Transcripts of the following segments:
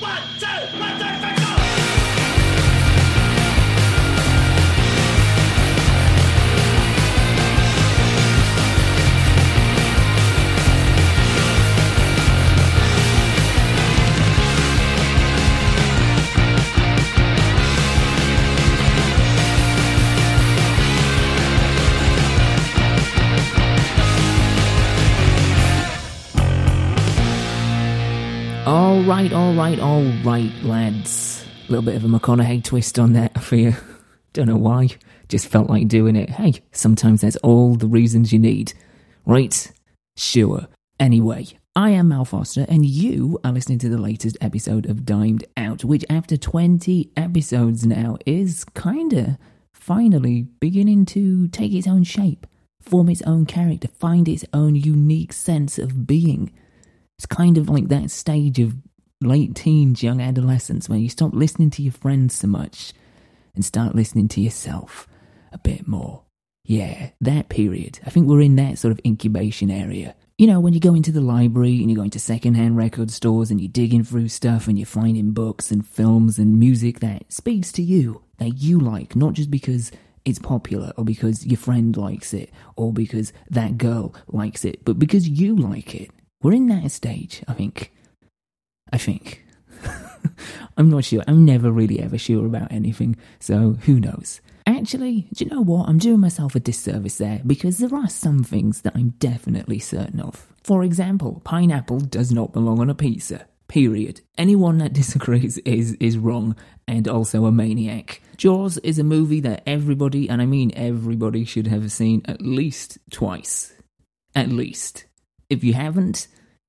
One, two, one, two, right, all right, lads. A little bit of a McConaughey twist on that for you. Don't know why. Just felt like doing it. Hey, sometimes that's all the reasons you need. Right? Sure. Anyway, I am Mal Foster, and you are listening to the latest episode of Dimed Out, which after 20 episodes now is kinda finally beginning to take its own shape, form its own character, find its own unique sense of being. It's kind of like that stage of late teens, young adolescence, when you stop listening to your friends so much and start listening to yourself a bit more. Yeah, that period. I think we're in that sort of incubation area. You know, when you go into the library and you're going to secondhand record stores and you're digging through stuff and you're finding books and films and music that speaks to you, that you like, not just because it's popular or because your friend likes it or because that girl likes it, but because you like it. We're in that stage, I think. I think. I'm not sure. I'm never really ever sure about anything, so who knows? Actually, do you know what? I'm doing myself a disservice there because there are some things that I'm definitely certain of. For example, pineapple does not belong on a pizza. Period. Anyone that disagrees is is wrong and also a maniac. Jaws is a movie that everybody, and I mean everybody, should have seen at least twice. At least. If you haven't,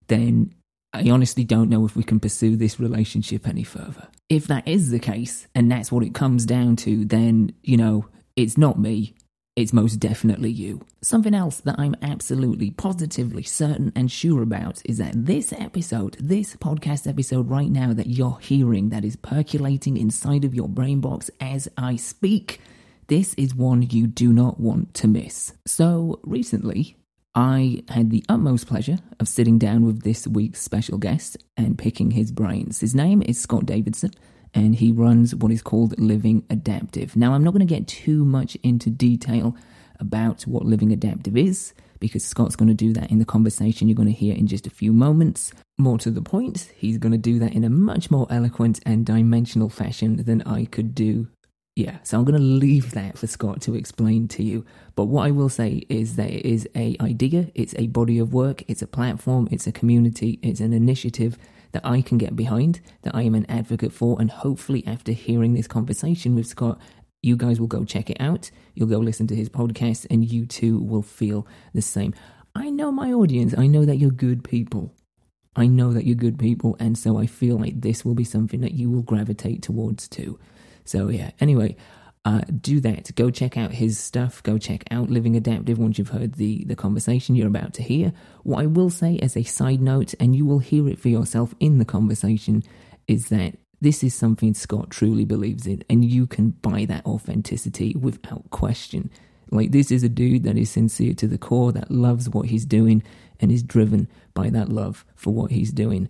then I honestly don't know if we can pursue this relationship any further. If that is the case, and that's what it comes down to, then, you know, it's not me. It's most definitely you. Something else that I'm absolutely positively certain and sure about is that this episode, this podcast episode right now that you're hearing that is percolating inside of your brain box as I speak, this is one you do not want to miss. So, recently, I had the utmost pleasure of sitting down with this week's special guest and picking his brains. His name is Scott Davidson, and he runs what is called Living Adaptive. Now, I'm not going to get too much into detail about what Living Adaptive is, because Scott's going to do that in the conversation you're going to hear in just a few moments. More to the point, he's going to do that in a much more eloquent and dimensional fashion than I could do yeah, so I'm going to leave that for Scott to explain to you. But what I will say is that it is a idea, it's a body of work, it's a platform, it's a community, it's an initiative that I can get behind, that I am an advocate for, and hopefully after hearing this conversation with Scott, you guys will go check it out. You'll go listen to his podcast, and you too will feel the same. I know my audience. I know that you're good people. I know that you're good people, and so I feel like this will be something that you will gravitate towards too. So yeah, anyway, uh, do that. Go check out his stuff. Go check out Living Adaptive once you've heard the, the conversation you're about to hear. What I will say as a side note, and you will hear it for yourself in the conversation, is that this is something Scott truly believes in, and you can buy that authenticity without question. Like, this is a dude that is sincere to the core, that loves what he's doing, and is driven by that love for what he's doing.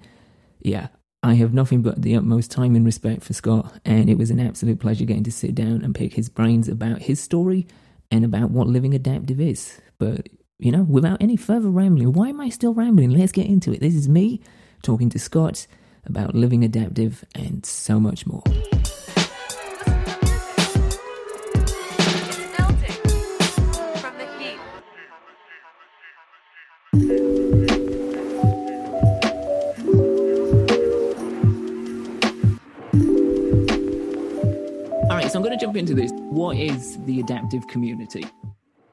Yeah, I have nothing but the utmost time and respect for Scott, and it was an absolute pleasure getting to sit down and pick his brains about his story and about what living adaptive is. But, you know, without any further rambling, why am I still rambling? Let's get into it. This is me talking to Scott about living adaptive and so much more. So I'm going to jump into this. What is the adaptive community?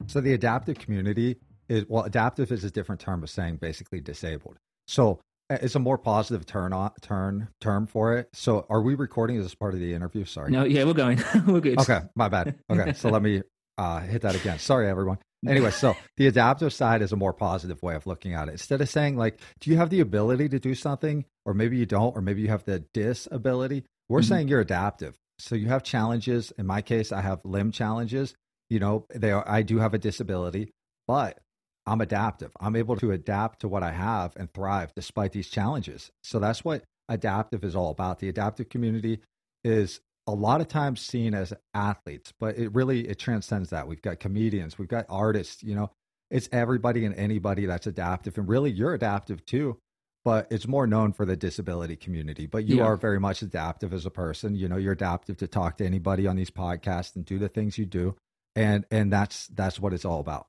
So the adaptive community is well, adaptive is a different term of saying basically disabled. So uh, it's a more positive turn on turn term for it. So are we recording as part of the interview? Sorry. No, yeah, we're going. we're good. Okay, my bad. Okay, so let me uh, hit that again. Sorry, everyone. Anyway, so the adaptive side is a more positive way of looking at it. Instead of saying like, do you have the ability to do something, or maybe you don't, or maybe you have the disability, we're Mhm. saying you're adaptive. So you have challenges. In my case, I have limb challenges. You know, they are, I do have a disability, but I'm adaptive. I'm able to adapt to what I have and thrive despite these challenges. So that's what adaptive is all about. The adaptive community is a lot of times seen as athletes, but it really it transcends that. We've got comedians, we've got artists, you know, it's everybody and anybody that's adaptive and really you're adaptive too but it's more known for the disability community but you Yeah. are very much adaptive as a person you know you're adaptive to talk to anybody on these podcasts and do the things you do and and that's that's what it's all about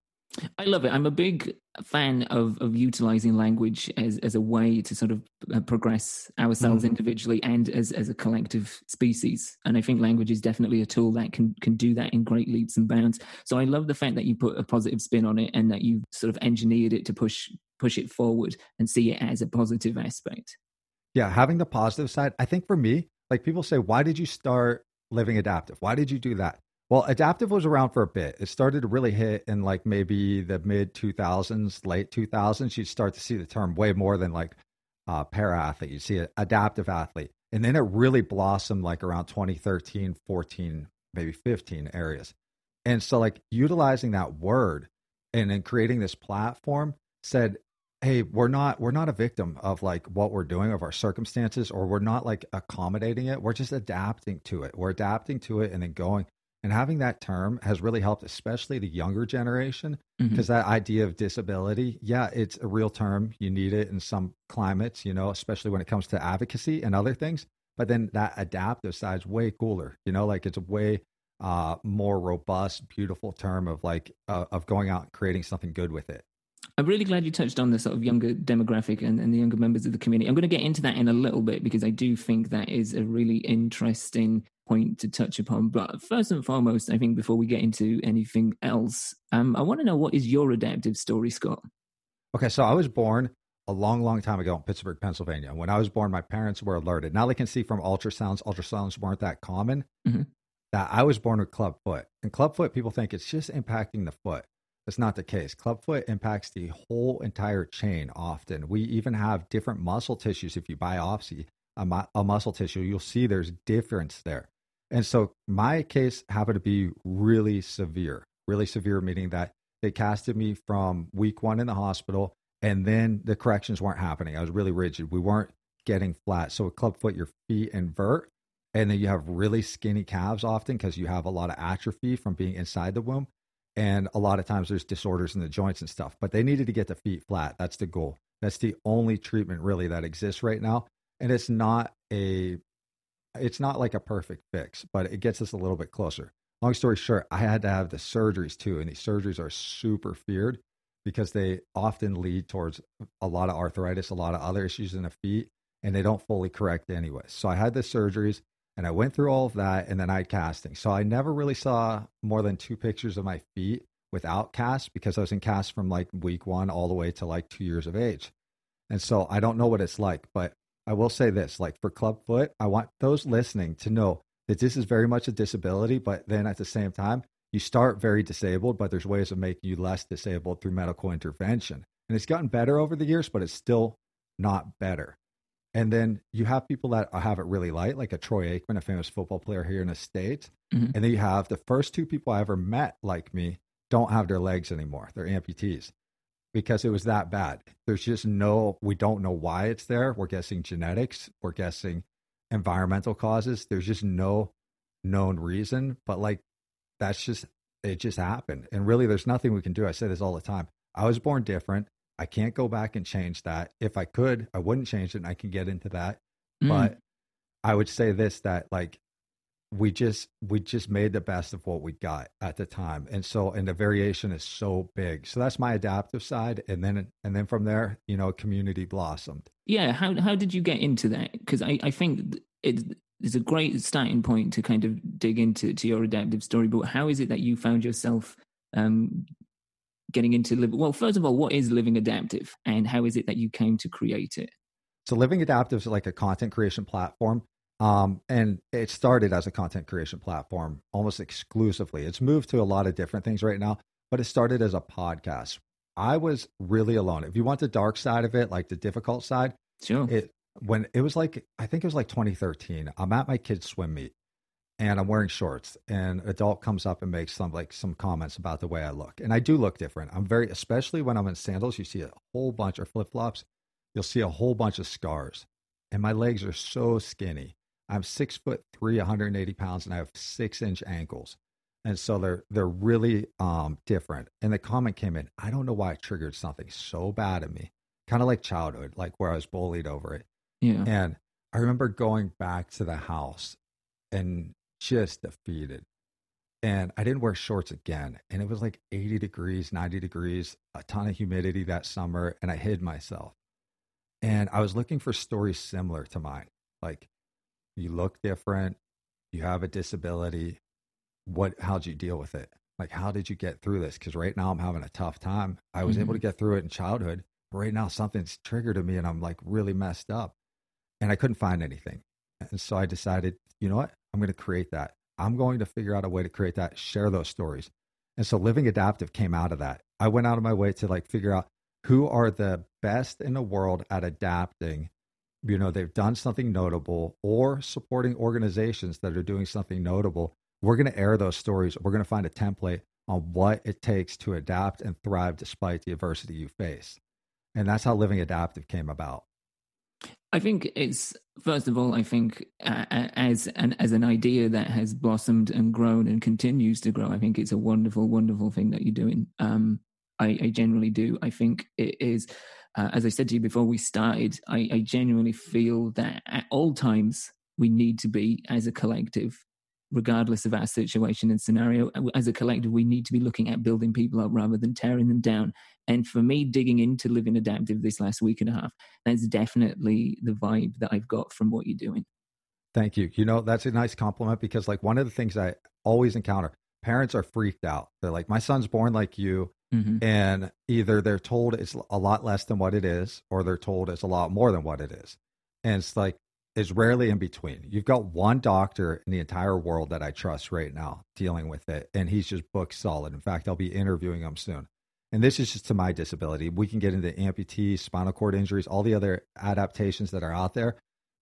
I love it. I'm a big fan of of utilizing language as as a way to sort of uh, progress ourselves Mhm. individually and as as a collective species. And I think language is definitely a tool that can can do that in great leaps and bounds. So I love the fact that you put a positive spin on it and that you sort of engineered it to push push it forward and see it as a positive aspect. yeah having the positive side i think for me like people say why did you start living adaptive? Why did you do that? Well adaptive was around for a bit. It started to really hit in like maybe the mid 2000s late 2000s you'd start to see the term way more than like uh, para athlete you see an adaptive athlete. And then it really blossomed like around 2013 14 maybe 15 areas. And so like utilizing that word and then creating this platform said hey we're not we're not a victim of like what we're doing of our circumstances or we're not like accommodating it. We're just adapting to it. We're adapting to it and then going and having that term has really helped especially the younger generation because that idea of disability yeah it's a real term. You need it in some climates you know especially when it comes to advocacy and other things but then that adaptive side is way cooler you know like it's a way uh more robust beautiful term of like uh, of going out and creating something good with it I'm really glad you touched on the sort of younger demographic and, and the younger members of the community. I'm going to get into that in a little bit because I do think that is a really interesting point to touch upon. But first and foremost, I think before we get into anything else, um, I want to know what is your adaptive story, Scott? Okay, so I was born a long, long time ago in Pittsburgh, Pennsylvania. When I was born, my parents were alerted. Now they can see from ultrasounds, ultrasounds weren't that common, Mhm. that I was born with clubfoot. And clubfoot, people think it's just impacting the foot. That's not the case. Clubfoot impacts the whole entire chain often. We even have different muscle tissues. If you biopsy a, mu- a muscle tissue, you'll see there's difference there. And so my case happened to be really severe, really severe, meaning that they casted me from week one in the hospital and then the corrections weren't happening. I was really rigid. We weren't getting flat. So with clubfoot, your feet invert and then you have really skinny calves often because you have a lot of atrophy from being inside the womb. And a lot of times there's disorders in the joints and stuff, but they needed to get the feet flat. That's the goal. That's the only treatment really that exists right now. And it's not a it's not like a perfect fix, but it gets us a little bit closer. Long story short, I had to have the surgeries too, and these surgeries are super feared because they often lead towards a lot of arthritis, a lot of other issues in the feet, and they don't fully correct anyway. So I had the surgeries and I went through all of that and then I had casting. So I never really saw more than two pictures of my feet without cast because I was in cast from like week one all the way to like two years of age. And so I don't know what it's like, but I will say this like for clubfoot, I want those listening to know that this is very much a disability, but then at the same time, you start very disabled, but there's ways of making you less disabled through medical intervention. And it's gotten better over the years, but it's still not better. And then you have people that have it really light, like a Troy Aikman, a famous football player here in the States. Mhm. And then you have the first two people I ever met like me don't have their legs anymore. They're amputees because it was that bad. There's just no, we don't know why it's there. We're guessing genetics, we're guessing environmental causes. There's just no known reason, but like that's just, it just happened. And really, there's nothing we can do. I say this all the time. I was born different. I can't go back and change that. If I could, I wouldn't change it, and I can get into that. Mm. But I would say this that like we just we just made the best of what we got at the time and so and the variation is so big so that's my adaptive side and then and then from there you know community blossomed yeah, how how did you get into that? Because I, I think it is it's a great starting point to kind of dig into to your adaptive story. But how is it that you found yourself um, getting into living? Well, first of all, what is living adaptive, and how is it that you came to create it? so living adaptive is like a content creation platform um, and it started as a content creation platform almost exclusively it's moved to a lot of different things right now but it started as a podcast i was really alone if you want the dark side of it like the difficult side Sure. it when it was like I think it was like 2013. I'm at my kid's swim meet and I'm wearing shorts and an adult comes up and makes some like some comments about the way I look. And I do look different. I'm very especially when I'm in sandals, you see a whole bunch of flip-flops, you'll see a whole bunch of scars. and my legs are so skinny. I'm six foot three, 180 pounds, and I have six inch ankles. And so they're they're really um, different. And the comment came in, I don't know why it triggered something so bad in me, kind of like childhood, like where I was bullied over it. Yeah. And I remember going back to the house and just defeated. And I didn't wear shorts again. And it was like 80 degrees, 90 degrees, a ton of humidity that summer. And I hid myself. And I was looking for stories similar to mine. Like, you look different, you have a disability. What, how'd you deal with it? Like, how did you get through this? Because right now I'm having a tough time. I was able to mm-hmm. get through it in childhood, but right now something's triggered in me and I'm like really messed up and I couldn't find anything. And so I decided, you know what? I'm going to create that. I'm going to figure out a way to create that, share those stories. And so Living Adaptive came out of that. I went out of my way to like figure out who are the best in the world at adapting. You know, they've done something notable or supporting organizations that are doing something notable. We're going to air those stories. We're going to find a template on what it takes to adapt and thrive despite the adversity you face. And that's how Living Adaptive came about. I think it's first of all, I think uh, as an as an idea that has blossomed and grown and continues to grow. I think it's a wonderful, wonderful thing that you're doing. Um, I, I generally do. I think it is, uh, as I said to you before we started. I, I genuinely feel that at all times we need to be as a collective regardless of our situation and scenario. As a collective, we need to be looking at building people up rather than tearing them down. And for me, digging into living adaptive this last week and a half, that's definitely the vibe that I've got from what you're doing. Thank you. You know, that's a nice compliment because, like, one of the things I always encounter parents are freaked out. They're like, my son's born like you. Mm-hmm. And either they're told it's a lot less than what it is, or they're told it's a lot more than what it is. And it's like, it's rarely in between. You've got one doctor in the entire world that I trust right now dealing with it, and he's just book solid. In fact, I'll be interviewing him soon. And this is just to my disability. We can get into amputees, spinal cord injuries, all the other adaptations that are out there.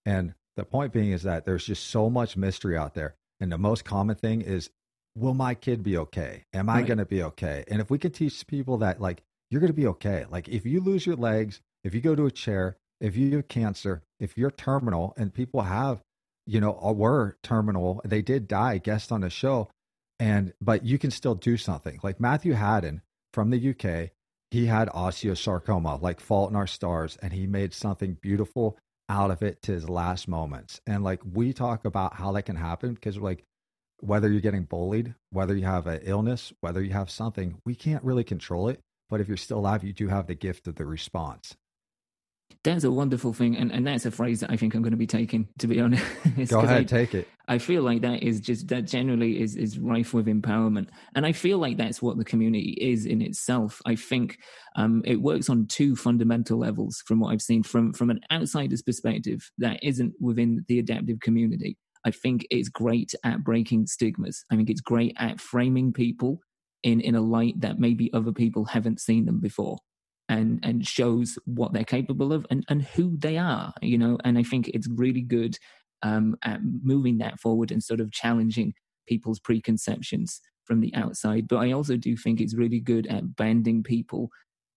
And the point being is that there's just so much mystery out there. And the most common thing is, will my kid be okay? Am I Right. going to be okay? And if we can teach people that, like, you're going to be okay. Like, if you lose your legs, if you go to a chair, if you have cancer, if you're terminal, and people have, you know, uh, were terminal, they did die, guest on the show, and but you can still do something. Like Matthew Haddon from the UK, he had osteosarcoma, like Fault in Our Stars, and he made something beautiful out of it to his last moments. And like we talk about how that can happen because like whether you're getting bullied, whether you have an illness, whether you have something, we can't really control it. But if you're still alive, you do have the gift of the response. That's a wonderful thing, and, and that's a phrase that I think I'm going to be taking. To be honest, Go ahead, I, take it. I feel like that is just that generally is is rife with empowerment, and I feel like that's what the community is in itself. I think um, it works on two fundamental levels, from what I've seen from from an outsider's perspective that isn't within the adaptive community. I think it's great at breaking stigmas. I think it's great at framing people in in a light that maybe other people haven't seen them before and and shows what they're capable of and and who they are you know? And i think it's really good um at moving that forward and sort of challenging people's preconceptions from the outside. But i also do think it's really good at banding people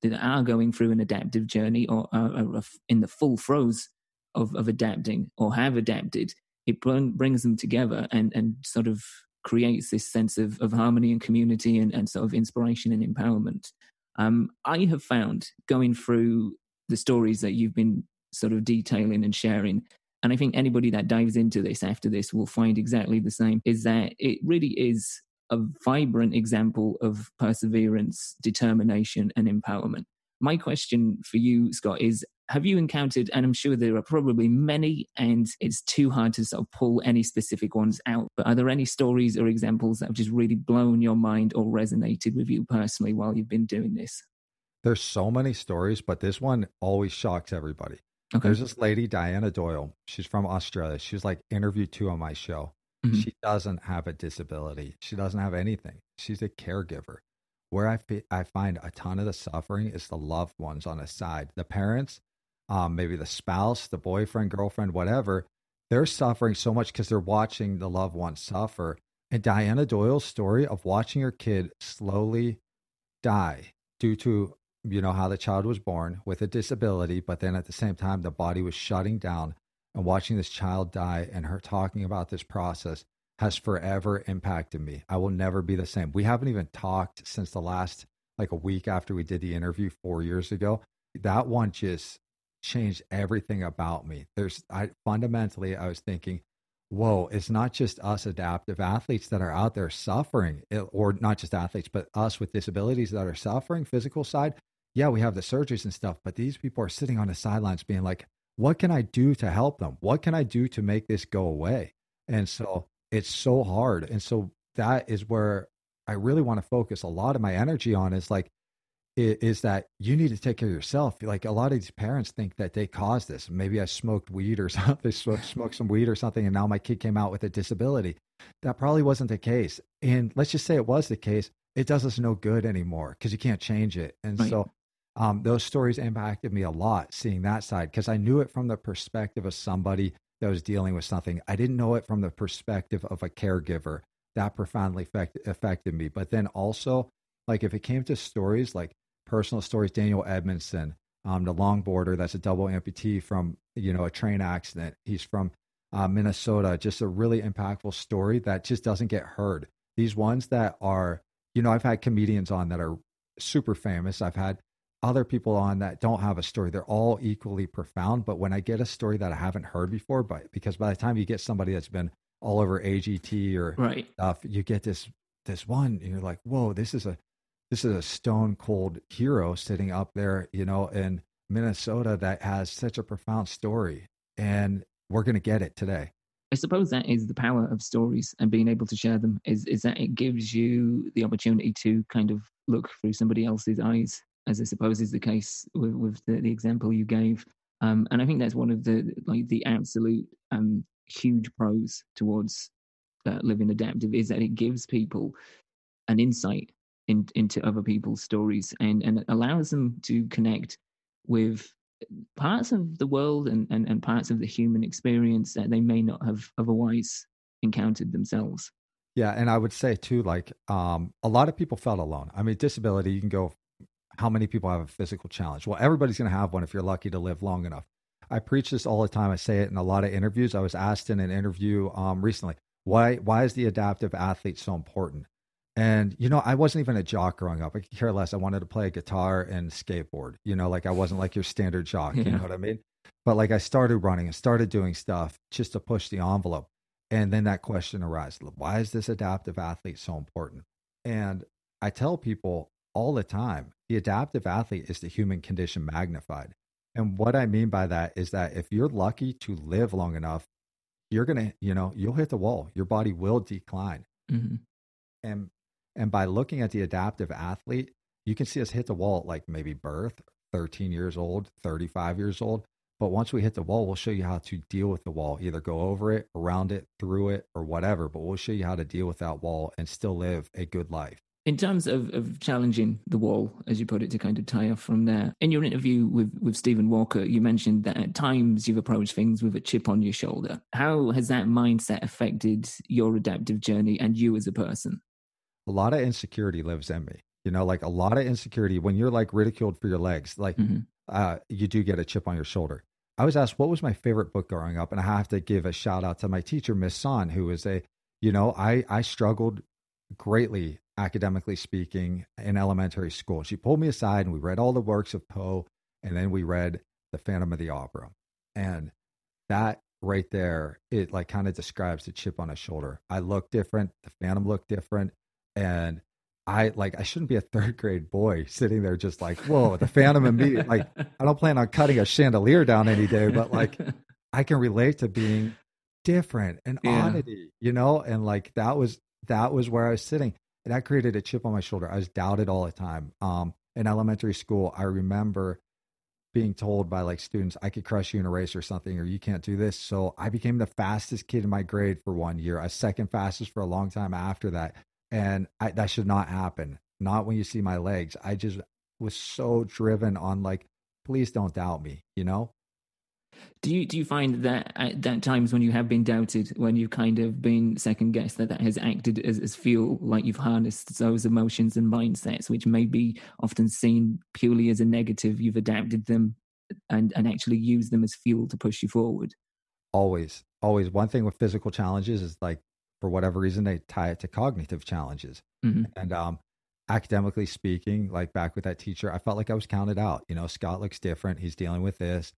that are going through an adaptive journey or are, in the full throes of of adapting or have adapted. It bring, brings them together and and sort of creates this sense of, of harmony and community and, and sort of inspiration and empowerment um, I have found going through the stories that you've been sort of detailing and sharing, and I think anybody that dives into this after this will find exactly the same, is that it really is a vibrant example of perseverance, determination, and empowerment. My question for you, Scott, is have you encountered, and I'm sure there are probably many, and it's too hard to sort of pull any specific ones out, but are there any stories or examples that have just really blown your mind or resonated with you personally while you've been doing this? There's so many stories, but this one always shocks everybody. Okay. There's this lady, Diana Doyle. She's from Australia. She's like interviewed two on my show. Mhm. She doesn't have a disability. She doesn't have anything. She's a caregiver. Where I, fi- I find a ton of the suffering is the loved ones on the side. The parents, um, maybe the spouse, the boyfriend, girlfriend, whatever, they're suffering so much because they're watching the loved one suffer. And Diana Doyle's story of watching her kid slowly die due to you know how the child was born with a disability but then at the same time the body was shutting down and watching this child die and her talking about this process has forever impacted me. I will never be the same. We haven't even talked since the last like a week after we did the interview 4 years ago. That one just changed everything about me. There's I fundamentally I was thinking whoa, it's not just us adaptive athletes that are out there suffering, or not just athletes, but us with disabilities that are suffering, physical side. Yeah, we have the surgeries and stuff, but these people are sitting on the sidelines being like, what can I do to help them? What can I do to make this go away? And so it's so hard. And so that is where I really want to focus a lot of my energy on is like, is that you need to take care of yourself. Like a lot of these parents think that they caused this. Maybe I smoked weed or something, They smoked some weed or something, and now my kid came out with a disability. That probably wasn't the case. And let's just say it was the case. It does us no good anymore because you can't change it. And right. so um, those stories impacted me a lot seeing that side because I knew it from the perspective of somebody that was dealing with something. I didn't know it from the perspective of a caregiver. That profoundly affect, affected me. But then also, like if it came to stories like personal stories. Daniel Edmondson, um, the longboarder that's a double amputee from you know a train accident. He's from uh, Minnesota. Just a really impactful story that just doesn't get heard. These ones that are, you know, I've had comedians on that are super famous. I've had other people on that don't have a story. They're all equally profound. But when I get a story that I haven't heard before, but because by the time you get somebody that's been all over AGT or right. stuff, you get this this one, and you're like, whoa, this is a this is a stone cold hero sitting up there, you know, in Minnesota that has such a profound story. And we're going to get it today. I suppose that is the power of stories and being able to share them is, is that it gives you the opportunity to kind of look through somebody else's eyes, as I suppose is the case with, with the, the example you gave. Um, and I think that's one of the like the absolute um, huge pros towards uh, living adaptive is that it gives people an insight in, into other people's stories and, and allows them to connect with parts of the world and, and, and parts of the human experience that they may not have otherwise encountered themselves. Yeah, and I would say too, like um, a lot of people felt alone. I mean, disability, you can go. How many people have a physical challenge? Well, everybody's going to have one if you're lucky to live long enough. I preach this all the time. I say it in a lot of interviews. I was asked in an interview um, recently, why why is the adaptive athlete so important? And you know, I wasn't even a jock growing up. I could care less. I wanted to play guitar and skateboard. You know, like I wasn't like your standard jock. Yeah. You know what I mean? But like I started running and started doing stuff just to push the envelope. And then that question arises: Why is this adaptive athlete so important? And I tell people all the time: the adaptive athlete is the human condition magnified. And what I mean by that is that if you're lucky to live long enough, you're gonna, you know, you'll hit the wall. Your body will decline. Mm-hmm. And and by looking at the adaptive athlete, you can see us hit the wall at like maybe birth, 13 years old, 35 years old. But once we hit the wall, we'll show you how to deal with the wall, either go over it, around it, through it, or whatever. But we'll show you how to deal with that wall and still live a good life. In terms of, of challenging the wall, as you put it, to kind of tie off from there, in your interview with, with Stephen Walker, you mentioned that at times you've approached things with a chip on your shoulder. How has that mindset affected your adaptive journey and you as a person? A lot of insecurity lives in me. You know, like a lot of insecurity when you're like ridiculed for your legs, like mm-hmm. uh, you do get a chip on your shoulder. I was asked what was my favorite book growing up, and I have to give a shout out to my teacher, Miss Son, who was a, you know, I I struggled greatly academically speaking in elementary school. She pulled me aside and we read all the works of Poe, and then we read The Phantom of the Opera, and that right there, it like kind of describes the chip on a shoulder. I look different. The Phantom looked different and I like I shouldn't be a third grade boy sitting there just like, whoa, the Phantom me. Like I don't plan on cutting a chandelier down any day, but like I can relate to being different and yeah. oddity, you know? And like that was that was where I was sitting. And that created a chip on my shoulder. I was doubted all the time. Um in elementary school, I remember being told by like students I could crush you in a race or something, or you can't do this. So I became the fastest kid in my grade for one year. I second fastest for a long time after that and I, that should not happen. Not when you see my legs. I just was so driven on like, please don't doubt me. You know. Do you do you find that at that times when you have been doubted, when you've kind of been second guessed, that that has acted as, as feel like you've harnessed those emotions and mindsets, which may be often seen purely as a negative, you've adapted them and and actually used them as fuel to push you forward? always, always one thing with physical challenges is like for whatever reason they tie it to cognitive challenges. Mhm. And um, academically speaking, like back with that teacher, I felt like I was counted out. You know, Scott looks different. He's dealing with this.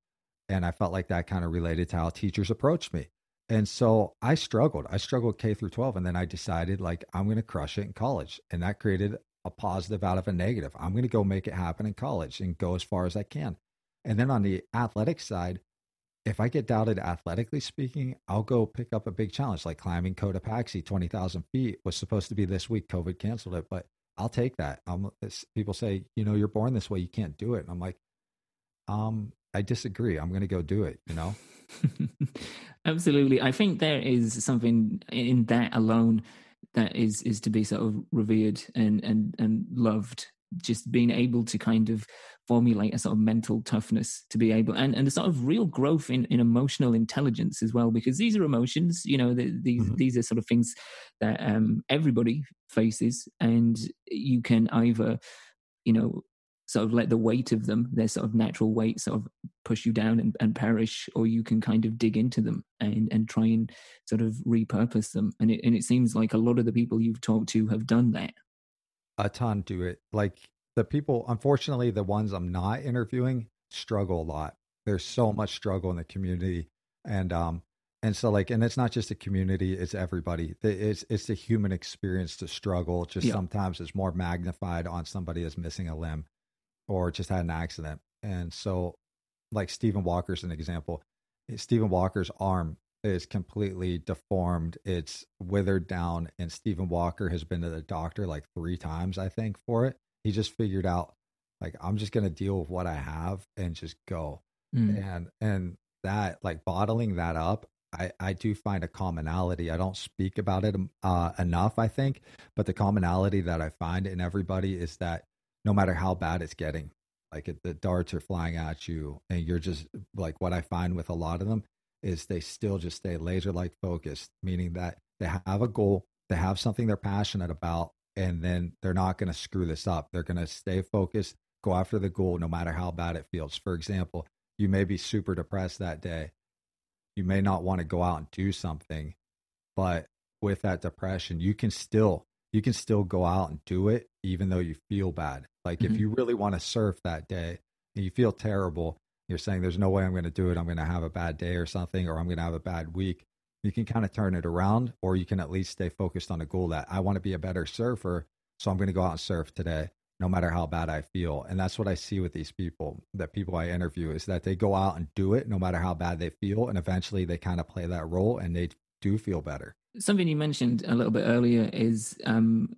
And I felt like that kind of related to how teachers approached me. And so I struggled. I struggled K through 12. And then I decided, like, I'm going to crush it in college. And that created a positive out of a negative. I'm going to go make it happen in college and go as far as I can. And then on the athletic side, if I get doubted athletically speaking, I'll go pick up a big challenge like climbing Cotopaxi, 20,000 feet was supposed to be this week. COVID canceled it, but I'll take that. People say, you know, you're born this way. You can't do it. And I'm like, um, I disagree. I'm going to go do it, you know? Absolutely. I think there is something in that alone that is is to be sort of revered and and and loved. Just being able to kind of formulate a sort of mental toughness to be able and, and a sort of real growth in, in emotional intelligence as well because these are emotions you know the, these Mhm. these are sort of things that um everybody faces and you can either you know sort of let the weight of them their sort of natural weight sort of push you down and, and perish or you can kind of dig into them and and try and sort of repurpose them and it, and it seems like a lot of the people you've talked to have done that a ton do it. Like the people, unfortunately, the ones I'm not interviewing struggle a lot. There's so much struggle in the community, and um, and so like, and it's not just the community; it's everybody. It's it's the human experience to struggle. Just Yeah. sometimes it's more magnified on somebody that's missing a limb, or just had an accident. And so, like Stephen Walker's an example. Stephen Walker's arm is completely deformed. It's withered down, and Stephen Walker has been to the doctor like three times, I think, for it. He just figured out, like, I'm just gonna deal with what I have and just go. Mm. And and that, like, bottling that up, I I do find a commonality. I don't speak about it uh, enough, I think, but the commonality that I find in everybody is that no matter how bad it's getting, like it, the darts are flying at you, and you're just like what I find with a lot of them is they still just stay laser like focused, meaning that they have a goal, they have something they're passionate about, and then they're not going to screw this up. They're going to stay focused, go after the goal no matter how bad it feels. For example, you may be super depressed that day. You may not want to go out and do something, but with that depression, you can still you can still go out and do it even though you feel bad. Like if Mhm. you really want to surf that day and you feel terrible, you're saying there's no way I'm going to do it. I'm going to have a bad day or something, or I'm going to have a bad week. You can kind of turn it around, or you can at least stay focused on a goal that I want to be a better surfer. So I'm going to go out and surf today, no matter how bad I feel. And that's what I see with these people, that people I interview, is that they go out and do it no matter how bad they feel. And eventually they kind of play that role and they do feel better. something you mentioned a little bit earlier is um,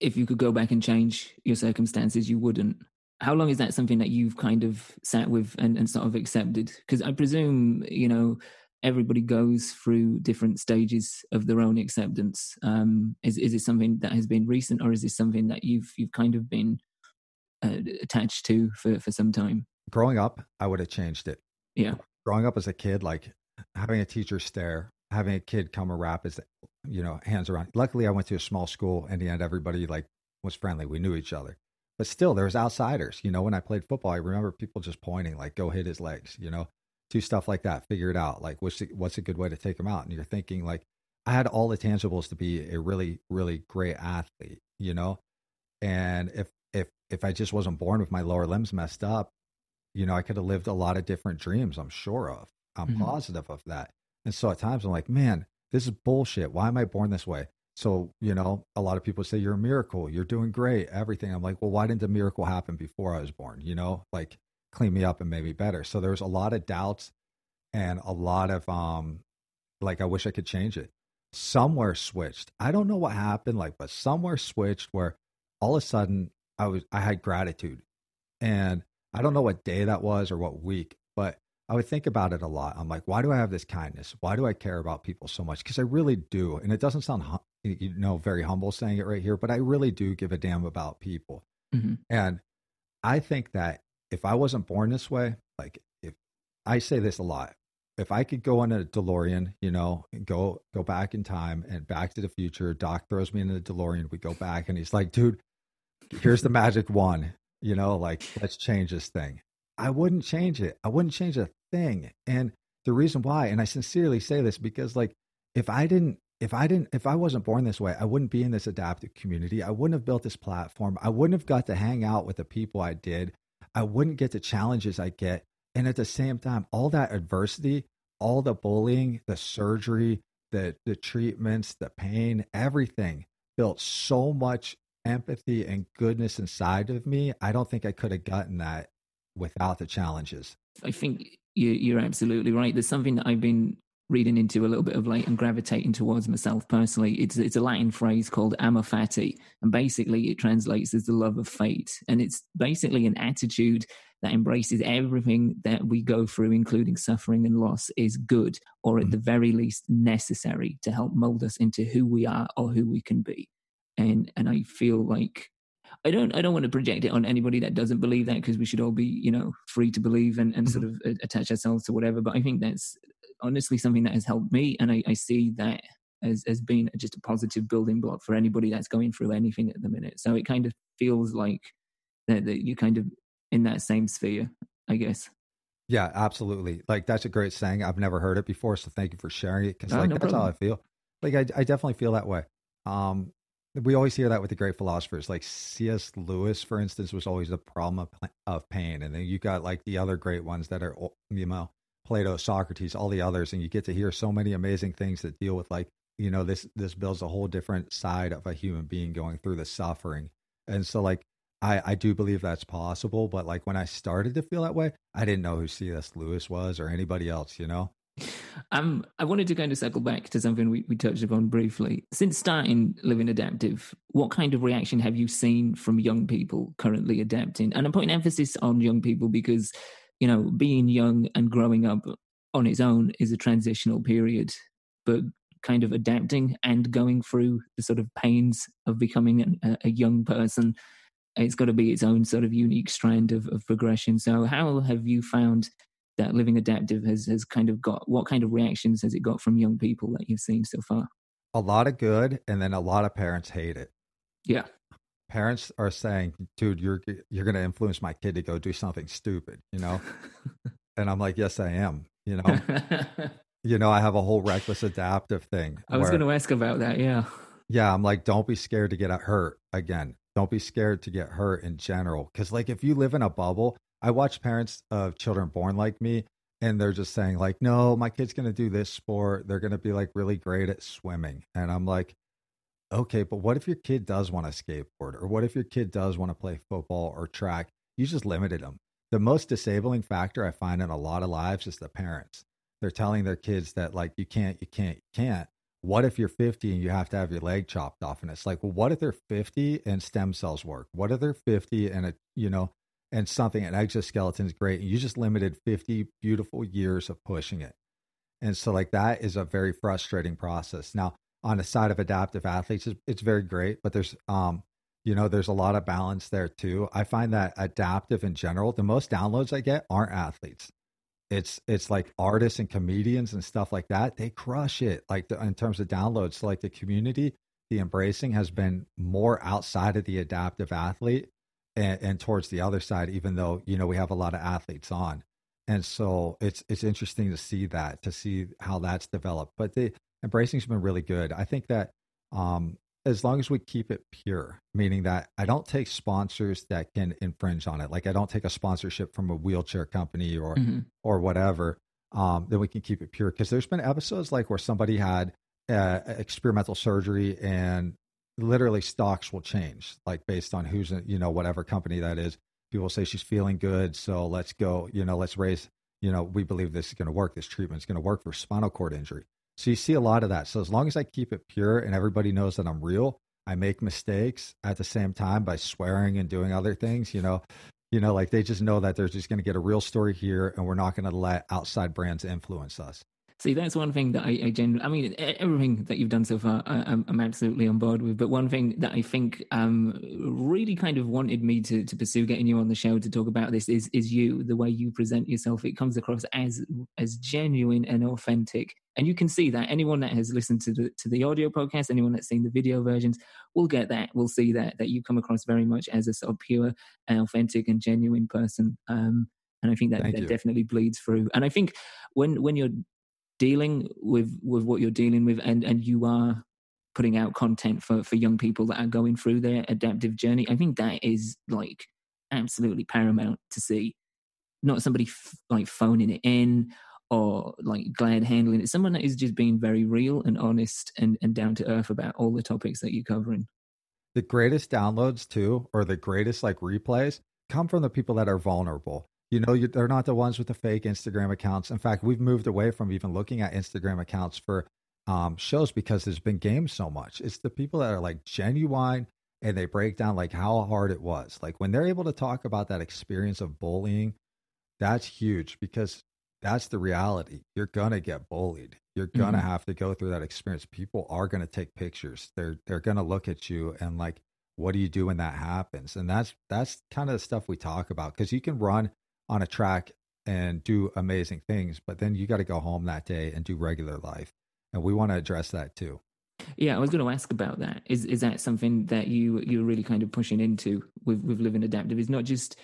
if you could go back and change your circumstances, you wouldn't. How long is that something that you've kind of sat with and, and sort of accepted? Because I presume, you know, everybody goes through different stages of their own acceptance. Um, is is it something that has been recent, or is this something that you've you've kind of been uh, attached to for, for some time? Growing up, I would have changed it. Yeah. growing up as a kid, like having a teacher stare, having a kid come and wrap his, you know, hands around. Luckily, I went to a small school. In the end, everybody like was friendly. We knew each other, but still, there was outsiders. You know, when I played football, I remember people just pointing, like, "Go hit his legs," you know, do stuff like that. Figure it out. Like, what's the, what's a good way to take them out? And you're thinking, like, I had all the tangibles to be a really, really great athlete, you know, and if if if I just wasn't born with my lower limbs messed up, you know, I could have lived a lot of different dreams, I'm sure of. I'm Mhm. positive of that. And so at times I'm like, man, this is bullshit. Why am I born this way? So, you know, a lot of people say you're a miracle, you're doing great, everything. I'm like, well, why didn't the miracle happen before I was born? You know, like clean me up and make me better. So there was a lot of doubts and a lot of um like I wish I could change it. Somewhere switched. I don't know what happened, like, but somewhere switched where all of a sudden I was I had gratitude. And I don't know what day that was or what week, but I would think about it a lot. I'm like, why do I have this kindness? Why do I care about people so much? Because I really do. And it doesn't sound, hum- you know, very humble saying it right here, but I really do give a damn about people. Mhm. And I think that if I wasn't born this way, like if I say this a lot, if I could go on a DeLorean, you know, go go back in time and back to the future, Doc throws me in the DeLorean, we go back and he's like, dude, here's the magic one, you know, like let's change this thing. I wouldn't change it. I wouldn't change a thing. And the reason why, and I sincerely say this because like if I didn't if I didn't if I wasn't born this way, I wouldn't be in this adaptive community. I wouldn't have built this platform. I wouldn't have got to hang out with the people I did. I wouldn't get the challenges I get. And at the same time, all that adversity, all the bullying, the surgery, the the treatments, the pain, everything built so much empathy and goodness inside of me. I don't think I could have gotten that without the challenges. I think you, you're absolutely right. There's something that I've been reading into a little bit of late and gravitating towards myself personally. It's it's a Latin phrase called amor fati, and basically it translates as the love of fate. And it's basically an attitude that embraces everything that we go through, including suffering and loss, is good, or at mm-hmm. the very least necessary to help mold us into who we are or who we can be. And and I feel like I don't I don't want to project it on anybody that doesn't believe that because we should all be you know free to believe and, and mm-hmm. sort of attach ourselves to whatever. But I think that's honestly something that has helped me, and I, I see that as as being just a positive building block for anybody that's going through anything at the minute. So it kind of feels like that, that you're kind of in that same sphere, I guess. Yeah, absolutely. Like that's a great saying. I've never heard it before, so thank you for sharing it. Because oh, like no that's problem. how I feel. Like I, I definitely feel that way. Um, we always hear that with the great philosophers, like C.S. Lewis, for instance, was always the problem of, of pain, and then you got like the other great ones that are you know Plato, Socrates, all the others, and you get to hear so many amazing things that deal with like you know this this builds a whole different side of a human being going through the suffering, and so like I I do believe that's possible, but like when I started to feel that way, I didn't know who C.S. Lewis was or anybody else, you know. Um, I wanted to kind of circle back to something we, we touched upon briefly. Since starting Living Adaptive, what kind of reaction have you seen from young people currently adapting? And I'm putting emphasis on young people because you know, being young and growing up on its own is a transitional period, but kind of adapting and going through the sort of pains of becoming a, a young person, it's got to be its own sort of unique strand of, of progression. So, how have you found that living adaptive has has kind of got what kind of reactions has it got from young people that you've seen so far? A lot of good, and then a lot of parents hate it. Yeah, parents are saying, "Dude, you're you're going to influence my kid to go do something stupid," you know? and I'm like, "Yes, I am." You know, you know, I have a whole reckless adaptive thing. I was going to ask about that. Yeah. Yeah, I'm like, don't be scared to get hurt again. Don't be scared to get hurt in general, because like if you live in a bubble, I watch parents of children born like me, and they're just saying like, "No, my kid's going to do this sport. They're going to be like really great at swimming," and I'm like okay, but what if your kid does want to skateboard or what if your kid does want to play football or track? You just limited them. The most disabling factor I find in a lot of lives is the parents. They're telling their kids that like you can't, you can't, you can't. What if you're 50 and you have to have your leg chopped off? And it's like, well, what if they're 50 and stem cells work? What if they're 50 and a, you know, and something, an exoskeleton is great, and you just limited 50 beautiful years of pushing it. And so, like, that is a very frustrating process. Now, on the side of adaptive athletes it's, it's very great but there's um you know there's a lot of balance there too. I find that adaptive in general the most downloads i get aren't athletes. It's it's like artists and comedians and stuff like that. They crush it like the, in terms of downloads. So like the community the embracing has been more outside of the adaptive athlete and, and towards the other side even though you know we have a lot of athletes on. And so it's it's interesting to see that to see how that's developed. But the embracing's been really good. I think that um, as long as we keep it pure, meaning that I don't take sponsors that can infringe on it. Like I don't take a sponsorship from a wheelchair company or mm-hmm. or whatever. Um, then we can keep it pure because there's been episodes like where somebody had uh, experimental surgery and literally stocks will change like based on who's you know whatever company that is. People say she's feeling good, so let's go. You know, let's raise. You know, we believe this is going to work. This treatment is going to work for spinal cord injury. So you see a lot of that. So as long as I keep it pure and everybody knows that I'm real, I make mistakes at the same time by swearing and doing other things, you know, you know, like they just know that they're just going to get a real story here and we're not going to let outside brands influence us. See, that's one thing that I, I genuinely, I mean, everything that you've done so far, I, am I'm absolutely on board with. But one thing that I think um, really kind of wanted me to, to pursue getting you on the show to talk about this is is you, the way you present yourself. It comes across as as genuine and authentic. And you can see that anyone that has listened to the to the audio podcast, anyone that's seen the video versions, will get that. Will see that that you come across very much as a sort of pure and authentic and genuine person. Um, and I think that, that definitely bleeds through. And I think when when you're dealing with with what you're dealing with, and and you are putting out content for for young people that are going through their adaptive journey, I think that is like absolutely paramount to see. Not somebody f- like phoning it in or like glad handling it. Someone that is just being very real and honest and, and down to earth about all the topics that you're covering. The greatest downloads too, or the greatest like replays, come from the people that are vulnerable. You know, you, they're not the ones with the fake Instagram accounts. In fact, we've moved away from even looking at Instagram accounts for um, shows because there's been games so much. It's the people that are like genuine and they break down like how hard it was. Like when they're able to talk about that experience of bullying, that's huge because that's the reality. You're gonna get bullied. You're gonna Mhm. have to go through that experience. People are gonna take pictures. They're they're gonna look at you and like, what do you do when that happens? And that's that's kind of the stuff we talk about because you can run on a track and do amazing things, but then you got to go home that day and do regular life. And we want to address that too. Yeah, I was going to ask about that. Is is that something that you you're really kind of pushing into with with living adaptive? Is not just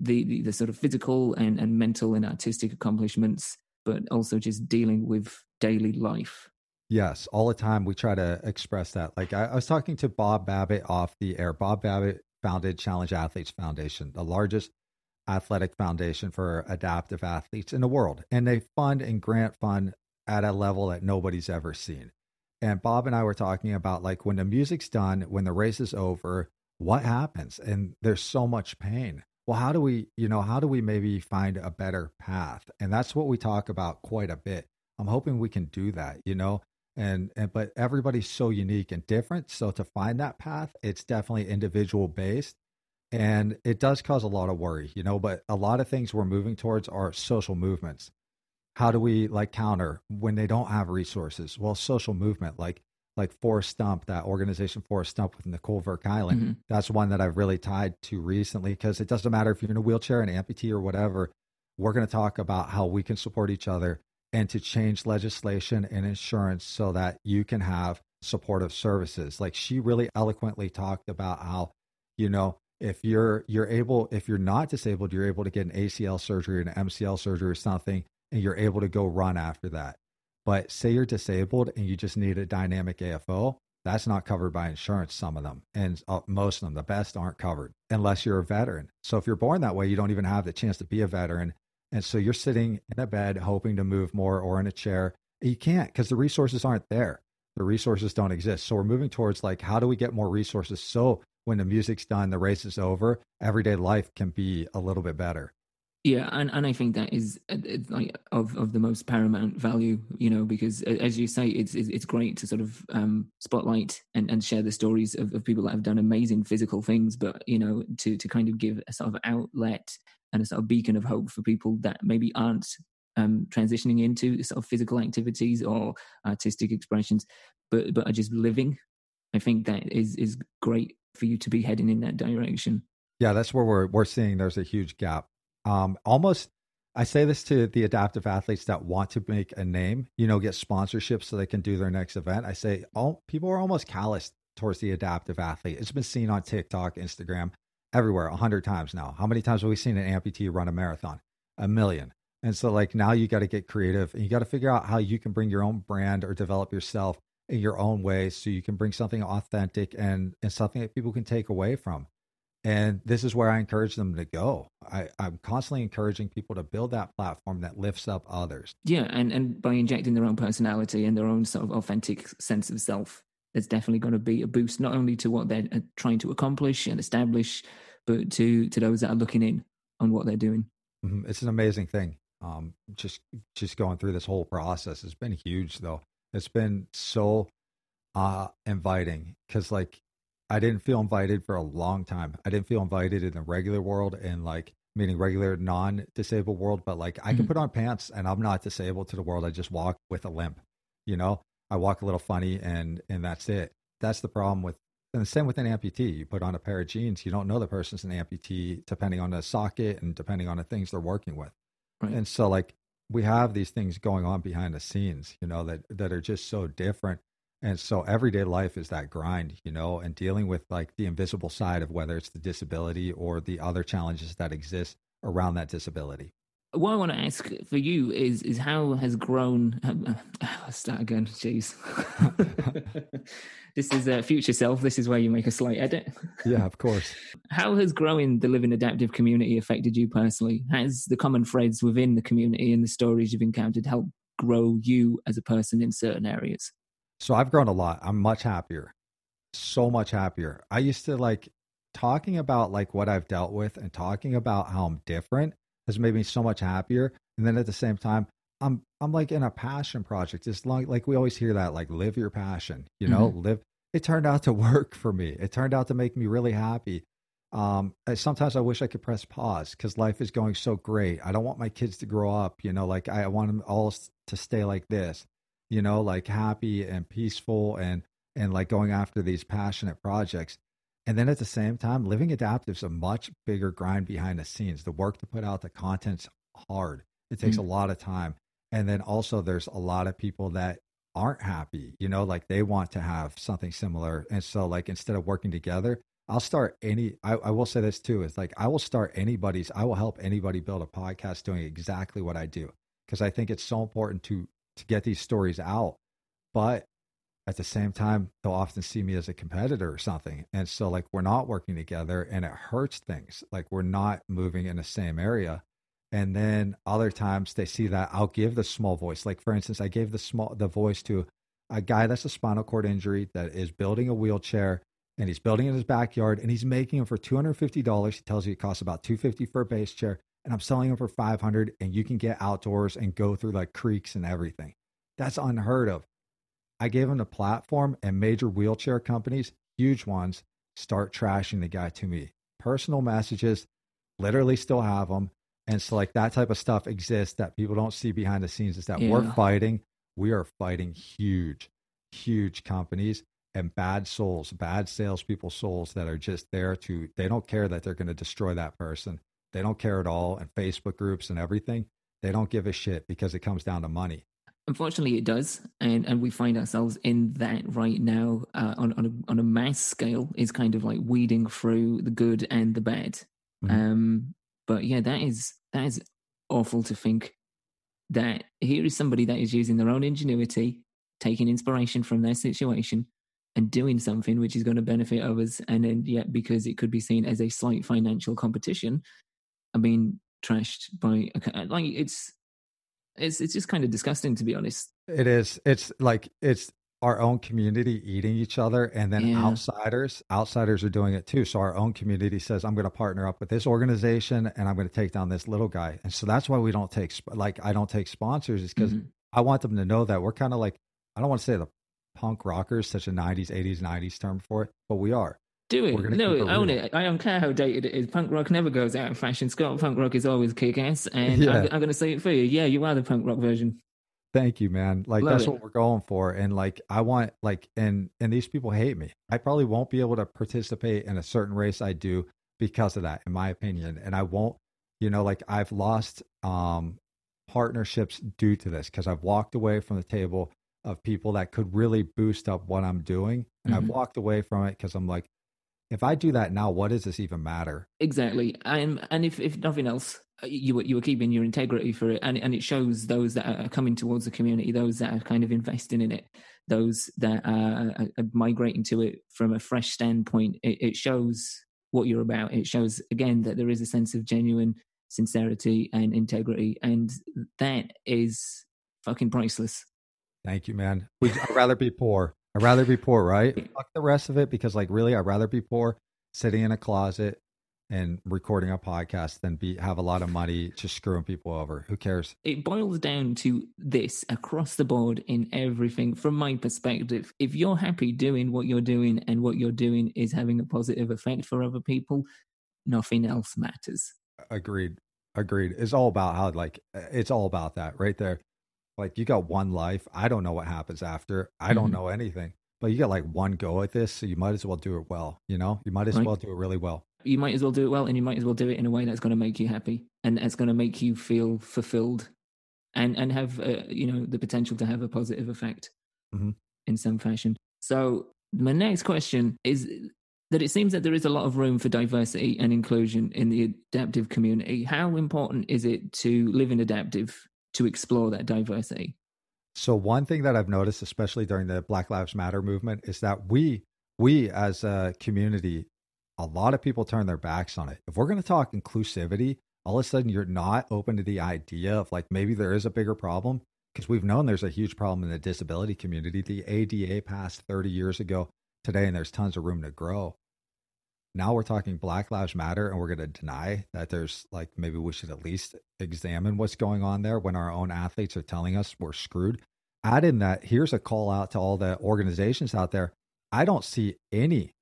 the, the the sort of physical and and mental and artistic accomplishments, but also just dealing with daily life. Yes, all the time we try to express that. Like I, I was talking to Bob Babbitt off the air. Bob Babbitt founded Challenge Athletes Foundation, the largest athletic foundation for adaptive athletes in the world. And they fund and grant fund at a level that nobody's ever seen. And Bob and I were talking about like when the music's done, when the race is over, what happens? And there's so much pain. Well, how do we, you know, how do we maybe find a better path? And that's what we talk about quite a bit. I'm hoping we can do that, you know, and, and but everybody's so unique and different. So to find that path, it's definitely individual based and it does cause a lot of worry, you know, but a lot of things we're moving towards are social movements. How do we like counter when they don't have resources? Well, social movement like like Forrest Stump, that organization Forrest Stump with Nicole Ver Kuilen. Mhm. That's one that I've really tied to recently because it doesn't matter if you're in a wheelchair, an amputee, or whatever. We're going to talk about how we can support each other and to change legislation and insurance so that you can have supportive services. Like she really eloquently talked about how, you know, if you're you're able if you're not disabled, you're able to get an ACL surgery, an MCL surgery or something, and you're able to go run after that. But say you're disabled and you just need a dynamic AFO, that's not covered by insurance, some of them. And uh, most of them, the best, aren't covered unless you're a veteran. So if you're born that way, you don't even have the chance to be a veteran. And so you're sitting in a bed hoping to move more or in a chair. You can't because the resources aren't there. The resources don't exist. So we're moving towards like, how do we get more resources so when the music's done, the race is over, everyday life can be a little bit better. Yeah, and, and I think that is uh, like of, of the most paramount value, you know, because as you say, it's it's, it's great to sort of um, spotlight and, and share the stories of, of people that have done amazing physical things, but you know, to to kind of give a sort of outlet and a sort of beacon of hope for people that maybe aren't um, transitioning into sort of physical activities or artistic expressions, but but are just living. I think that is is great for you to be heading in that direction. Yeah, that's where we're we're seeing there's a huge gap. Um, almost, I say this to the adaptive athletes that want to make a name, you know, get sponsorships so they can do their next event. I say all people are almost calloused towards the adaptive athlete. It's been seen on TikTok, Instagram, everywhere a hundred times now. How many times have we seen an amputee run a marathon? A million. And so, like now, you got to get creative and you got to figure out how you can bring your own brand or develop yourself your own way, so you can bring something authentic and and something that people can take away from. And this is where I encourage them to go. I, I'm constantly encouraging people to build that platform that lifts up others. Yeah, and, and by injecting their own personality and their own sort of authentic sense of self, there's definitely going to be a boost not only to what they're uh, trying to accomplish and establish, but to to those that are looking in on what they're doing. Mhm. It's an amazing thing. Um, just just going through this whole process has been huge, though. It's been so uh, inviting because, like, I didn't feel invited for a long time. I didn't feel invited in the regular world and like meaning regular non-disabled world, but like I can Mhm. put on pants and I'm not disabled to the world. I just walk with a limp. You know, I walk a little funny and and that's it. That's the problem with and the same with an amputee. You put on a pair of jeans, you don't know the person's an amputee depending on the socket and depending on the things they're working with. Right. And so like we have these things going on behind the scenes, you know, that that are just so different. And so everyday life is that grind, you know, and dealing with like the invisible side of whether it's the disability or the other challenges that exist around that disability. What I want to ask for you is is how has grown. Um, uh, start again. Jeez. this is uh, future self. This is where you make a slight edit. Yeah, of course. How has growing the living adaptive community affected you personally? Has the common threads within the community and the stories you've encountered helped grow you as a person in certain areas? So I've grown a lot. I'm much happier. So much happier. I used to like talking about like what I've dealt with and talking about how I'm different has made me so much happier. And then at the same time, I'm I'm like in a passion project. It's like like we always hear that like live your passion, you know, Mhm. live. It turned out to work for me. It turned out to make me really happy. Um, I- sometimes I wish I could press pause because life is going so great. I don't want my kids to grow up, you know, like I want them all to stay like this, you know, like happy and peaceful and and like going after these passionate projects. And then at the same time, living adaptive is a much bigger grind behind the scenes. The work to put out the content's hard. It takes Mm. a lot of time. And then also there's a lot of people that aren't happy, you know, like they want to have something similar. And so like instead of working together, I'll start any I, I will say this too, is like I will start anybody's I will help anybody build a podcast doing exactly what I do. Because I think it's so important to to get these stories out. But at the same time, they'll often see me as a competitor or something. And so, like, we're not working together and it hurts things. Like, we're not moving in the same area. And then other times they see that I'll give the small voice. Like, for instance, I gave the small, the voice to a guy that's a spinal cord injury that is building a wheelchair and he's building in his backyard and he's making them for $250. He tells you it costs about 250 for a base chair. And I'm selling them for 500 and you can get outdoors and go through like creeks and everything. That's unheard of. I gave him the platform, and major wheelchair companies, huge ones, start trashing the guy to me. Personal messages, literally still have them. And so, like, that type of stuff exists that people don't see behind the scenes is that we're fighting. We are fighting huge, huge companies and bad souls, bad salespeople souls that are just there to, they don't care that they're going to destroy that person. They don't care at all. And Facebook groups and everything, they don't give a shit because it comes down to money. Unfortunately, it does, and and we find ourselves in that right now uh, on on a, on a mass scale. Is kind of like weeding through the good and the bad. Mhm. Um, but yeah, that is that is awful to think that here is somebody that is using their own ingenuity, taking inspiration from their situation, and doing something which is going to benefit others, and then yet because it could be seen as a slight financial competition, I mean, trashed by like it's it's it's just kind of disgusting to be honest. It is. It's like it's our own community eating each other, and then Yeah. outsiders. Outsiders are doing it too. So our own community says, "I'm going to partner up with this organization, and I'm going to take down this little guy." And so that's why we don't take like I don't take sponsors, is because Mhm. I want them to know that we're kind of like I don't want to say the punk rockers, such a '90s, '80s, '90s term for it, but we are. Do it. No, own real. it. I don't care how dated it is. Punk rock never goes out of fashion. Scott punk rock is always kick ass. And Yeah. I'm, I'm going to say it for you. Yeah, you are the punk rock version. Thank you, man. Like Love that's it. what we're going for. And like I want like and and these people hate me. I probably won't be able to participate in a certain race I do because of that, in my opinion. And I won't, you know, like I've lost um partnerships due to this because I've walked away from the table of people that could really boost up what I'm doing. And I've Mhm. walked away from it because I'm like, if I do that now, what does this even matter? Exactly. And and if, if nothing else, uh, you were, you were keeping your integrity for it. And, and it shows those that are coming towards the community, those that are kind of investing in it, those that are, are, migrating to it from a fresh standpoint. It, it shows what you're about. It shows, again, that there is a sense of genuine sincerity and integrity. And that is fucking priceless. Thank you, man. We, I'd rather be poor. I'd rather be poor, right? Fuck the rest of it because, like, really, I'd rather be poor, sitting in a closet and recording a podcast than be have a lot of money just screwing people over. Who cares? it boils down to this across the board in everything from my perspective if you're happy doing what you're doing and what you're doing is having a positive effect for other people nothing else matters Agreed. Agreed. It's all about how, like, it's all about that right there. Like, you got one life. I don't know what happens after. I don't Mhm. know anything. But you got like one go at this, so you might as well do it well. You know, you might as Right. well do it really well. you might as well do it well and you might as well do it in a way that's going to make you happy and that's going to make you feel fulfilled and and have uh, you know the potential to have a positive effect Mhm. in some fashion so my next question is that it seems that there is a lot of room for diversity and inclusion in the adaptive community. How important is it to live in adaptive to explore that diversity? So one thing that I've noticed, especially during the Black Lives Matter movement, is that we we as a community, a lot of people turn their backs on it. If we're going to talk inclusivity, all of a sudden you're not open to the idea of like maybe there is a bigger problem because we've known there's a huge problem in the disability community. The ADA passed 30 years ago today, and there's tons of room to grow. Now we're talking Black Lives Matter, and we're going to deny that there's like maybe we should at least examine what's going on there when our own athletes are telling us we're screwed. Add in that here's a call out to all the organizations out there. I don't see any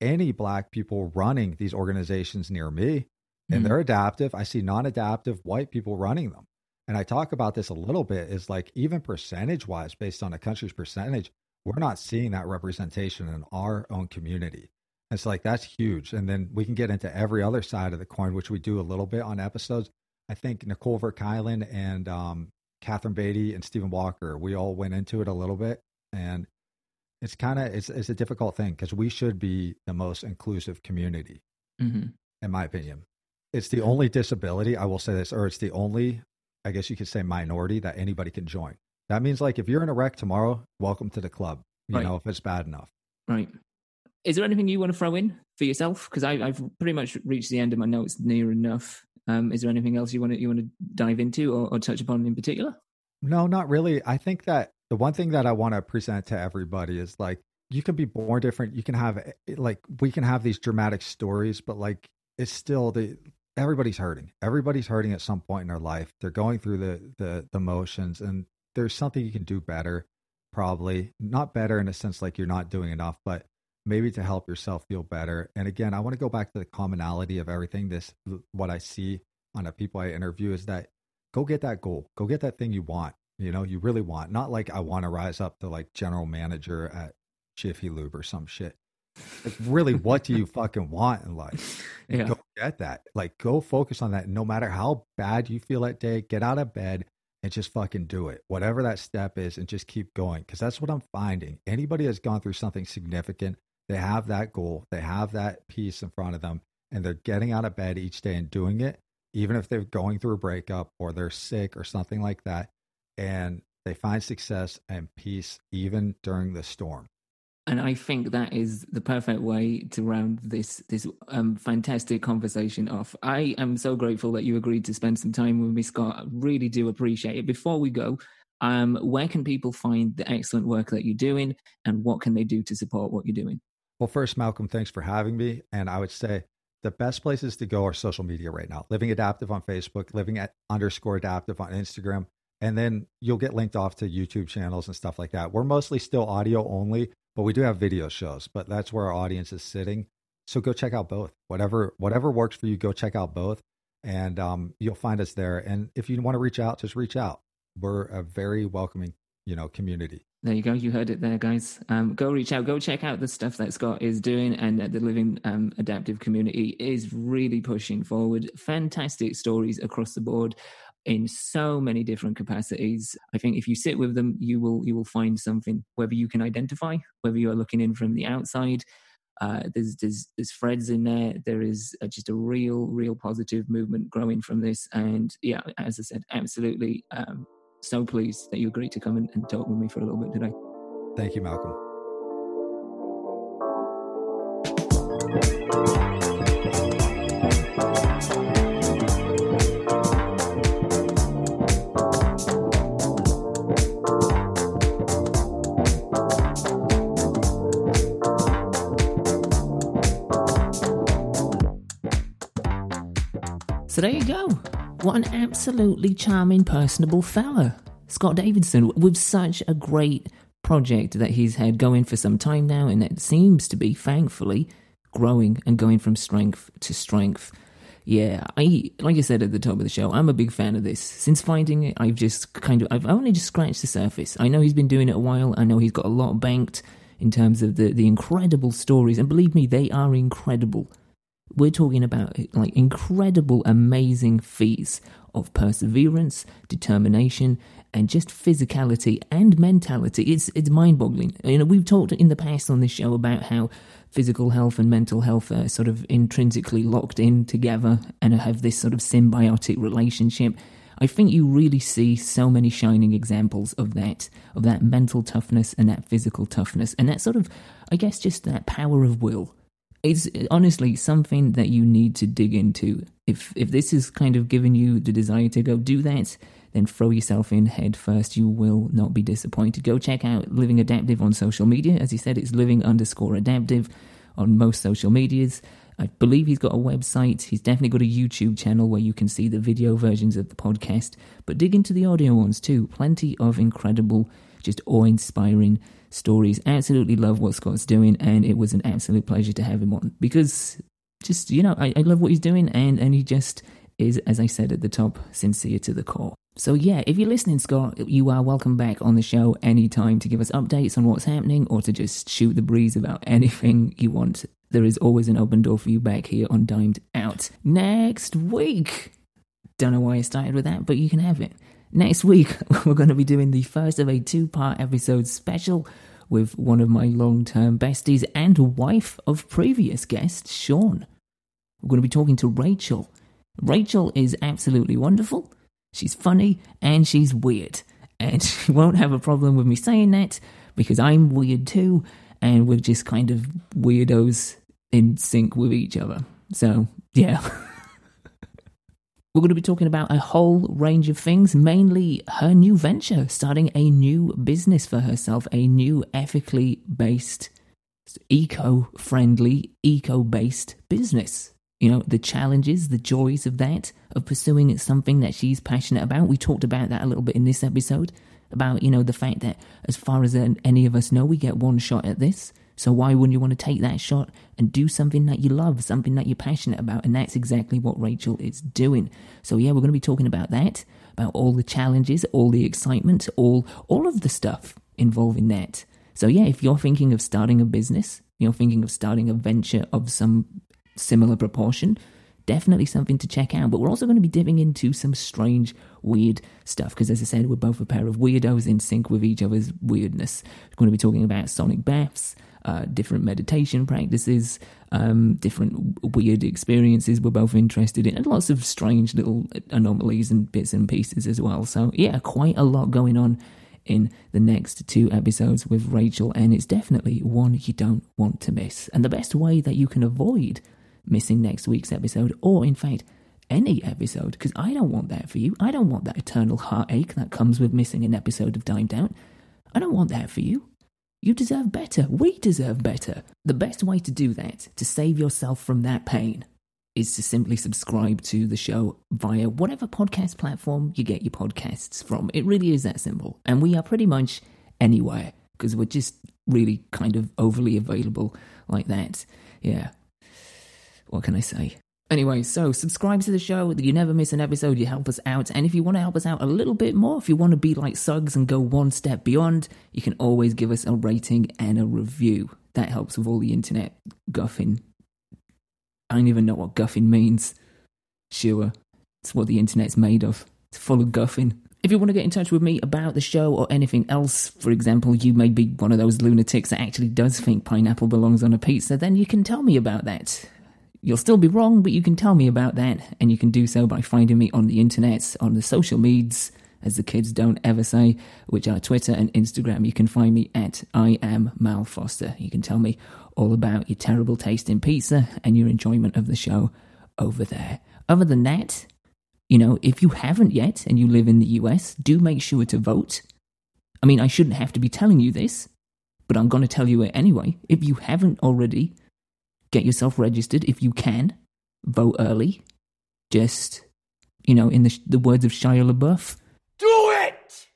any black people running these organizations near me, and Mhm. they're adaptive. I see non-adaptive white people running them, and I talk about this a little bit. Is like even percentage wise, based on a country's percentage, we're not seeing that representation in our own community. It's like that's huge. And then we can get into every other side of the coin, which we do a little bit on episodes. I think Nicole Ver Kuilen and um, Catherine Beatty and Stephen Walker, we all went into it a little bit. And it's kind of it's, it's a difficult thing because we should be the most inclusive community, hmm in my opinion. It's the only disability, I will say this, or it's the only, I guess you could say, minority that anybody can join. That means like if you're in a wreck tomorrow, welcome to the club. You Right. know, if it's bad enough. Right. Is there anything you want to throw in for yourself? Because I've pretty much reached the end of my notes near enough. Um, is there anything else you want to you want to dive into or, or touch upon in particular? No, not really. I think that the one thing that I want to present to everybody is like you can be born different. You can have eh, like we can have these dramatic stories, but like it's still the everybody's hurting. Everybody's hurting at some point in their life. They're going through the the the motions and there's something you can do better probably. Not better in a sense like you're not doing enough, but maybe to help yourself feel better. And again, I want to go back to the commonality of everything this what I see on the people I interview is that go get that goal. Go get that thing you want. You know, you really want. Not like I want to rise up to like general manager at Jiffy Lube or some shit. Like really, what do you fucking want in life? And Yeah. Go get that. Like go focus on that. No matter how bad you feel that day, get out of bed and just fucking do it. Whatever that step is and just keep going. Cause that's what I'm finding. Anybody that's gone through something significant, they have that goal, they have that piece in front of them, and they're getting out of bed each day and doing it, even if they're going through a breakup or they're sick or something like that. And they find success and peace even during the storm. And I think that is the perfect way to round this this um, fantastic conversation off. I am so grateful that you agreed to spend some time with me, Scott. I really do appreciate it. Before we go, um, where can people find the excellent work that you're doing, and what can they do to support what you're doing? Well, first, Malcolm, thanks for having me. And I would say the best places to go are social media right now. Living Adaptive on Facebook, Living at underscore Adaptive on Instagram, and then you'll get linked off to YouTube channels and stuff like that. We're mostly still audio only, but we do have video shows. But that's where our audience is sitting. So go check out both. Whatever whatever works for you, go check out both, and um, you'll find us there. And if you want to reach out, just reach out. We're a very welcoming, you know, community. There you go. You heard it there, guys. Um, go reach out. Go check out the stuff that Scott is doing, and that the Living um, Adaptive community is really pushing forward. Fantastic stories across the board in so many different capacities. I think if you sit with them, you will you will find something. Whether you can identify, whether you are looking in from the outside, uh, there's there's there's threads in there. There is uh, just a real real positive movement growing from this. And yeah, as I said, absolutely. Um, so pleased that you agreed to come and, and talk with me for a little bit today. Thank you, Malcolm. So there you go. What an absolutely charming, personable fella. Scott Davidson, with such a great project that he's had going for some time now, and it seems to be, thankfully, growing and going from strength to strength. Yeah, I like I said at the top of the show, I'm a big fan of this. Since finding it, I've just kind of I've only just scratched the surface. I know he's been doing it a while. I know he's got a lot banked in terms of the the incredible stories, and believe me, they are incredible. We're talking about like incredible, amazing feats of perseverance, determination, and just physicality and mentality. It's it's mind boggling. You know, we've talked in the past on this show about how physical health and mental health are sort of intrinsically locked in together and have this sort of symbiotic relationship. I think you really see so many shining examples of that, of that mental toughness and that physical toughness, and that sort of, I guess, just that power of will. It's honestly something that you need to dig into. If if this is kind of giving you the desire to go do that, then throw yourself in head first. You will not be disappointed. Go check out Living Adaptive on social media. As he said, it's living underscore adaptive on most social medias. I believe he's got a website. He's definitely got a YouTube channel where you can see the video versions of the podcast. But dig into the audio ones too. Plenty of incredible, just awe inspiring stories. Absolutely love what Scott's doing, and it was an absolute pleasure to have him on because just, you know, I, I love what he's doing, and, and he just is, as I said at the top, sincere to the core. So, yeah, if you're listening, Scott, you are welcome back on the show anytime to give us updates on what's happening or to just shoot the breeze about anything you want. There is always an open door for you back here on Dimed Out. Next week, don't know why I started with that, but you can have it. Next week, we're going to be doing the first of a two part episode special with one of my long term besties and wife of previous guest, Sean. We're going to be talking to Rachel. Rachel is absolutely wonderful. She's funny and she's weird. And she won't have a problem with me saying that because I'm weird too. And we're just kind of weirdos in sync with each other. So, yeah. We're going to be talking about a whole range of things, mainly her new venture, starting a new business for herself, a new ethically based, eco friendly, eco based business. You know, the challenges, the joys of that, of pursuing something that she's passionate about. We talked about that a little bit in this episode about, you know, the fact that as far as any of us know, we get one shot at this. So why wouldn't you want to take that shot and do something that you love, something that you're passionate about? And that's exactly what Rachel is doing. So yeah, we're going to be talking about that, about all the challenges, all the excitement, all all of the stuff involving that. So yeah, if you're thinking of starting a business, you're thinking of starting a venture of some similar proportion, definitely something to check out. But we're also going to be dipping into some strange, weird stuff because, as I said, we're both a pair of weirdos in sync with each other's weirdness. We're going to be talking about sonic baths, uh, different meditation practices, um, different weird experiences we're both interested in, and lots of strange little anomalies and bits and pieces as well. So, yeah, quite a lot going on in the next two episodes with Rachel, and it's definitely one you don't want to miss. And the best way that you can avoid missing next week's episode, or in fact, any episode, because I don't want that for you. I don't want that eternal heartache that comes with missing an episode of Dimed Out. I don't want that for you. You deserve better. We deserve better. The best way to do that, to save yourself from that pain, is to simply subscribe to the show via whatever podcast platform you get your podcasts from. It really is that simple. And we are pretty much anywhere because we're just really kind of overly available like that. Yeah. What can I say? Anyway, so subscribe to the show. That you never miss an episode. You help us out. And if you want to help us out a little bit more, if you want to be like Suggs and go one step beyond, you can always give us a rating and a review. That helps with all the internet guffing. I don't even know what guffing means. Sure, it's what the internet's made of. It's full of guffing. If you want to get in touch with me about the show or anything else, for example, you may be one of those lunatics that actually does think pineapple belongs on a pizza, then you can tell me about that. You'll still be wrong, but you can tell me about that, and you can do so by finding me on the internet, on the social medias, as the kids don't ever say, which are Twitter and Instagram. You can find me at I am Mal Foster. You can tell me all about your terrible taste in pizza and your enjoyment of the show over there. Other than that, you know, if you haven't yet and you live in the US, do make sure to vote. I mean, I shouldn't have to be telling you this, but I'm going to tell you it anyway. If you haven't already, get yourself registered if you can. Vote early. Just, you know, in the, the words of Shia LaBeouf, Do it!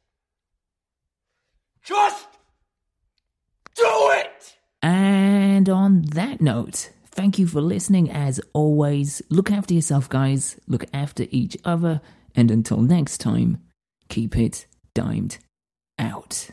Just do it! And on that note, thank you for listening as always. Look after yourself, guys. Look after each other. And until next time, keep it dimed out.